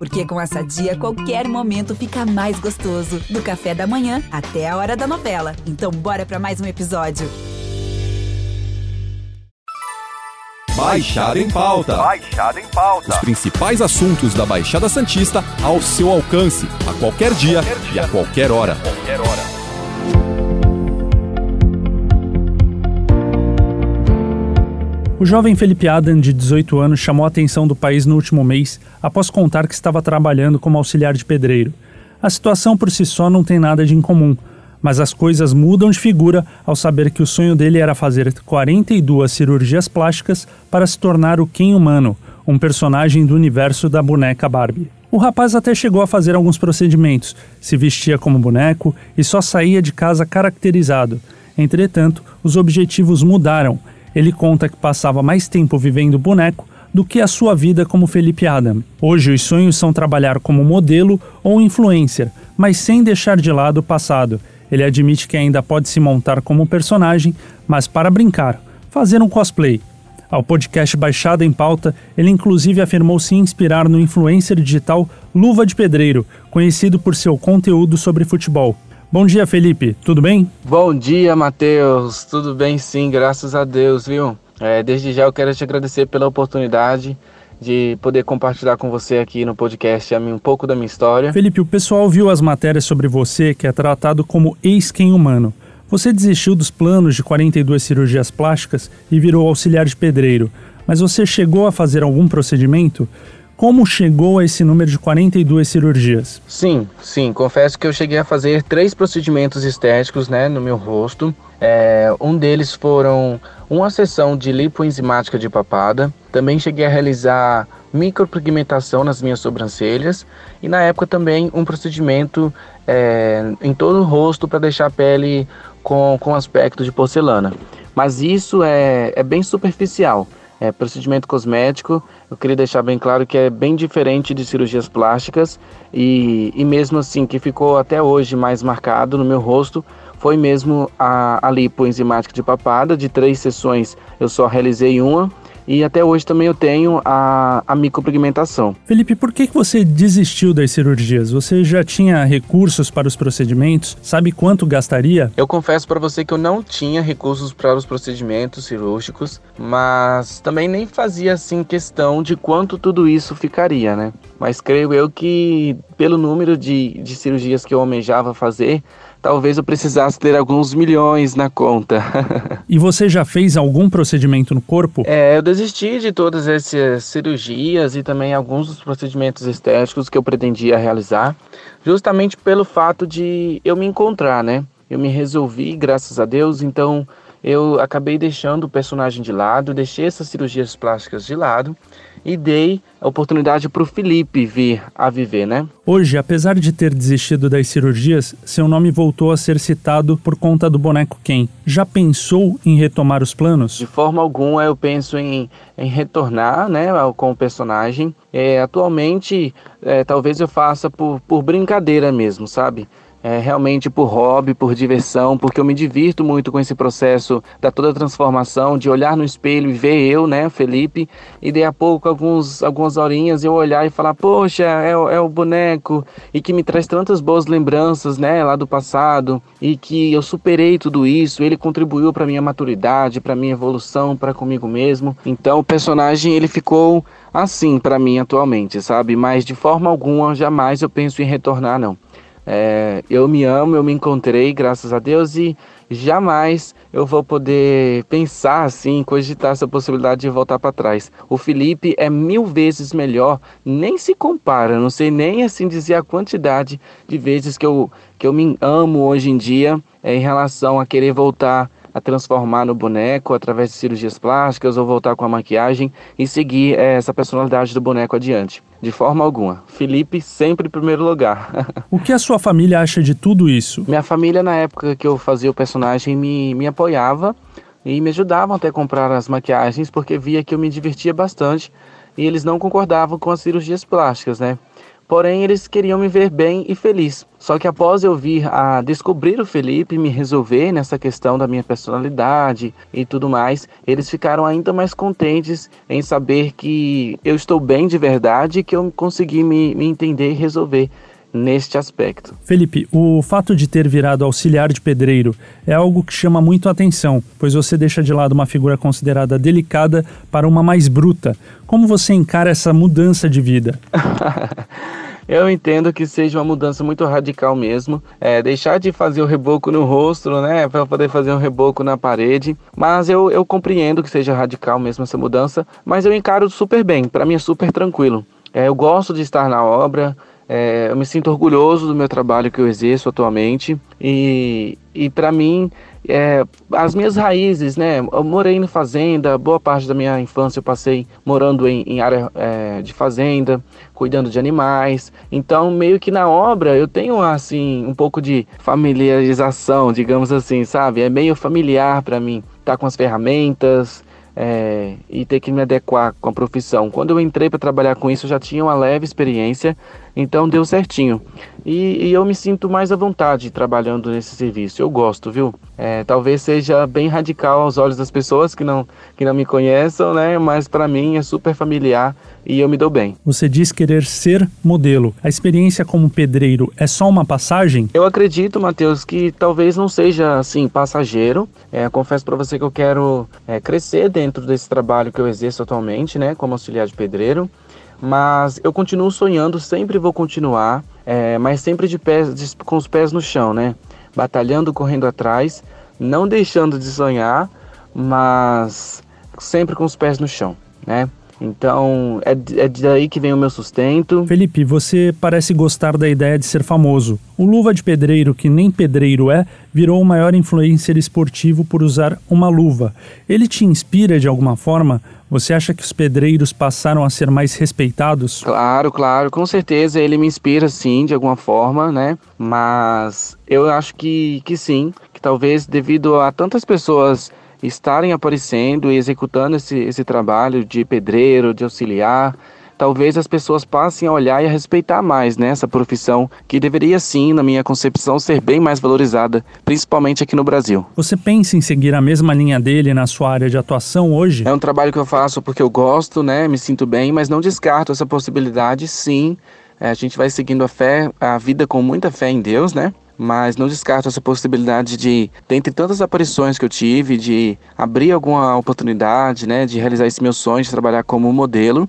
Porque com essa dia, qualquer momento fica mais gostoso. Do café da manhã até a hora da novela. Então, bora para mais um episódio. Baixada em pauta. Baixada em pauta. Os principais assuntos da Baixada Santista ao seu alcance, a qualquer dia, Qualquer dia. e a qualquer hora. O jovem Felipe Adam, de 18 anos, chamou a atenção do país no último mês após contar que estava trabalhando como auxiliar de pedreiro. A situação por si só não tem nada de incomum, mas as coisas mudam de figura ao saber que o sonho dele era fazer 42 cirurgias plásticas para se tornar o Ken humano, um personagem do universo da boneca Barbie. O rapaz até chegou a fazer alguns procedimentos, se vestia como boneco e só saía de casa caracterizado. Entretanto, os objetivos mudaram. Ele conta que passava mais tempo vivendo boneco do que a sua vida como Felipe Adam. Hoje, os sonhos são trabalhar como modelo ou influencer, mas sem deixar de lado o passado. Ele admite que ainda pode se montar como personagem, mas para brincar, fazer um cosplay. Ao podcast Baixada em Pauta, ele inclusive afirmou se inspirar no influencer digital Luva de Pedreiro, conhecido por seu conteúdo sobre futebol. Bom dia, Felipe. Tudo bem? Bom dia, Matheus. Tudo bem, sim, graças a Deus, viu? É, desde já eu quero te agradecer pela oportunidade de poder compartilhar com você aqui no podcast a mim, um pouco da minha história. Felipe, o pessoal viu as matérias sobre você que é tratado como ex-quem humano. Você desistiu dos planos de 42 cirurgias plásticas e virou auxiliar de pedreiro, mas você chegou a fazer algum procedimento? Como chegou a esse número de 42 cirurgias? Sim, sim, confesso que eu cheguei a fazer três procedimentos estéticos né, no meu rosto. É, um deles foram uma sessão de lipoenzimática de papada. Também cheguei a realizar micropigmentação nas minhas sobrancelhas. E na época também um procedimento é, em todo o rosto para deixar a pele com, com aspecto de porcelana. Mas isso é, é bem superficial. É, procedimento cosmético, eu queria deixar bem claro que é bem diferente de cirurgias plásticas e, e mesmo assim que ficou até hoje mais marcado no meu rosto foi mesmo a, a lipoenzimática de papada, de três sessões eu só realizei uma e até hoje também eu tenho a, a micropigmentação. Felipe, por que que você desistiu das cirurgias? Você já tinha recursos para os procedimentos? Sabe quanto gastaria? Eu confesso para você que eu não tinha recursos para os procedimentos cirúrgicos, mas também nem fazia assim questão de quanto tudo isso ficaria, né? Mas creio eu que pelo número de, de cirurgias que eu almejava fazer, talvez eu precisasse ter alguns milhões na conta. E você já fez algum procedimento no corpo? É, eu desisti de todas essas cirurgias e também alguns dos procedimentos estéticos que eu pretendia realizar, justamente pelo fato de eu me encontrar, né? Eu me resolvi, graças a Deus, então eu acabei deixando o personagem de lado, deixei essas cirurgias plásticas de lado e dei a oportunidade para o Felipe vir a viver, né? Hoje, apesar de ter desistido das cirurgias, seu nome voltou a ser citado por conta do boneco Ken. Já pensou em retomar os planos? De forma alguma eu penso em, em retornar né, com o personagem. É, atualmente, é, talvez eu faça por, por brincadeira mesmo, sabe? É, realmente por hobby, por diversão, porque eu me divirto muito com esse processo da toda transformação, de olhar no espelho e ver eu, né, Felipe, e daí a pouco, alguns, algumas horinhas, eu olhar e falar, poxa, é, é o boneco, e que me traz tantas boas lembranças, né, lá do passado, e que eu superei tudo isso, ele contribuiu para minha maturidade, para minha evolução, para comigo mesmo. Então o personagem ele ficou assim para mim atualmente, sabe? Mas de forma alguma jamais eu penso em retornar não. É, eu me amo, eu me encontrei, graças a Deus, e jamais eu vou poder pensar assim, cogitar essa possibilidade de voltar para trás. O Felipe é mil vezes melhor, nem se compara, não sei nem assim dizer a quantidade de vezes que eu, que eu me amo hoje em dia é, em relação a querer voltar a transformar no boneco através de cirurgias plásticas ou voltar com a maquiagem e seguir eh, essa personalidade do boneco adiante. De forma alguma. Felipe sempre em primeiro lugar. O que a sua família acha de tudo isso? Minha família, na época que eu fazia o personagem, me, me apoiava e me ajudavam até a comprar as maquiagens porque via que eu me divertia bastante e eles não concordavam com as cirurgias plásticas, né? Porém, eles queriam me ver bem e feliz. Só que após eu vir a descobrir o Felipe, me resolver nessa questão da minha personalidade e tudo mais, eles ficaram ainda mais contentes em saber que eu estou bem de verdade e que eu consegui me, me entender e resolver neste aspecto. Felipe, o fato de ter virado auxiliar de pedreiro é algo que chama muito a atenção, pois você deixa de lado uma figura considerada delicada para uma mais bruta. Como você encara essa mudança de vida? Eu entendo que seja uma mudança muito radical mesmo. É, deixar de fazer o reboco no rosto, né? Para poder fazer um reboco na parede. Mas eu, eu compreendo que seja radical mesmo essa mudança. Mas eu encaro super bem. Para mim é super tranquilo. É, eu gosto de estar na obra. É, eu me sinto orgulhoso do meu trabalho que eu exerço atualmente e, e para mim é, as minhas raízes, né? Eu morei em fazenda, boa parte da minha infância eu passei morando em, em área é, de fazenda, cuidando de animais. Então, meio que na obra eu tenho assim um pouco de familiarização, digamos assim, sabe? É meio familiar para mim. Tá com as ferramentas, é, e ter que me adequar com a profissão. Quando eu entrei para trabalhar com isso, eu já tinha uma leve experiência, então deu certinho. E, e, eu me sinto mais à vontade trabalhando nesse serviço. Eu gosto, viu? É, talvez seja bem radical aos olhos das pessoas que não, que não me conheçam, né? Mas para mim é super familiar e eu me dou bem. Você diz querer ser modelo. A experiência como pedreiro é só uma passagem? Eu acredito, Matheus, que talvez não seja assim passageiro. É, confesso para você que eu quero é, crescer dentro desse trabalho que eu exerço atualmente, né? Como auxiliar de pedreiro. Mas eu continuo sonhando, sempre vou continuar, é, mas sempre de pés, de, com os pés no chão, né? Batalhando, correndo atrás, não deixando de sonhar, mas sempre com os pés no chão, né? Então, é, é daí que vem o meu sustento. Felipe, você parece gostar da ideia de ser famoso. O Luva de Pedreiro, que nem pedreiro é, virou o maior influencer esportivo por usar uma luva. Ele te inspira de alguma forma? Você acha que os pedreiros passaram a ser mais respeitados? Claro, claro, com certeza ele me inspira sim, de alguma forma, né? Mas eu acho que, que sim, que talvez devido a tantas pessoas estarem aparecendo e executando esse, esse trabalho de pedreiro, de auxiliar, talvez as pessoas passem a olhar e a respeitar mais né, essa profissão, que deveria sim, na minha concepção, ser bem mais valorizada, principalmente aqui no Brasil. Você pensa em seguir a mesma linha dele na sua área de atuação hoje? É um trabalho que eu faço porque eu gosto, né, me sinto bem, mas não descarto essa possibilidade, sim. É, a gente vai seguindo a fé, a vida com muita fé em Deus, né? Mas não descarto essa possibilidade de, dentre tantas aparições que eu tive, de abrir alguma oportunidade, né, de realizar esse meu sonho de trabalhar como modelo,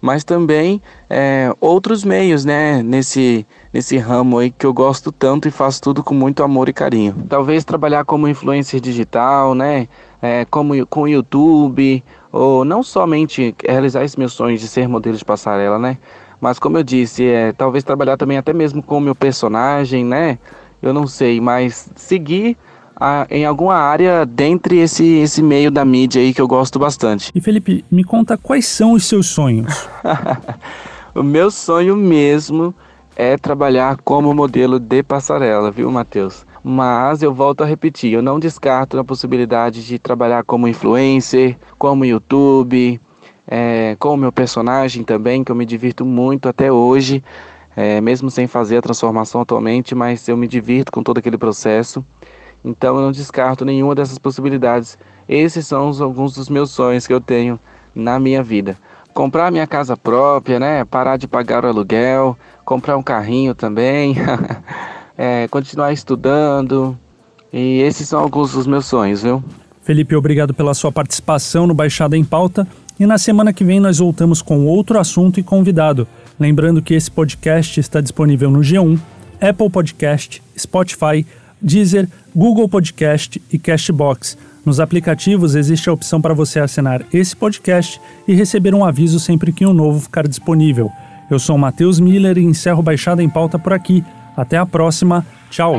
mas também é, outros meios, né, nesse, nesse ramo aí que eu gosto tanto e faço tudo com muito amor e carinho. Talvez trabalhar como influencer digital, né, é, como com YouTube, ou não somente realizar esse meu sonho de ser modelo de passarela, né, mas como eu disse, é, talvez trabalhar também até mesmo com o meu personagem, né, eu não sei, mas seguir a, em alguma área dentre esse, esse meio da mídia aí que eu gosto bastante. E Felipe, me conta quais são os seus sonhos? o meu sonho mesmo é trabalhar como modelo de passarela, viu, Matheus? Mas eu volto a repetir, eu não descarto a possibilidade de trabalhar como influencer, como YouTube, é, com o meu personagem também, que eu me divirto muito até hoje é, mesmo sem fazer a transformação atualmente, mas eu me divirto com todo aquele processo. Então eu não descarto nenhuma dessas possibilidades. Esses são alguns dos meus sonhos que eu tenho na minha vida. Comprar minha casa própria, né? Parar de pagar o aluguel, comprar um carrinho também, é, continuar estudando. E esses são alguns dos meus sonhos, viu? Felipe, obrigado pela sua participação no Baixada em Pauta. E na semana que vem nós voltamos com outro assunto e convidado. Lembrando que esse podcast está disponível no G1, Apple Podcast, Spotify, Deezer, Google Podcast e Castbox. Nos aplicativos existe a opção para você assinar esse podcast e receber um aviso sempre que um novo ficar disponível. Eu sou Matheus Miller e encerro Baixada em Pauta por aqui. Até a próxima. Tchau.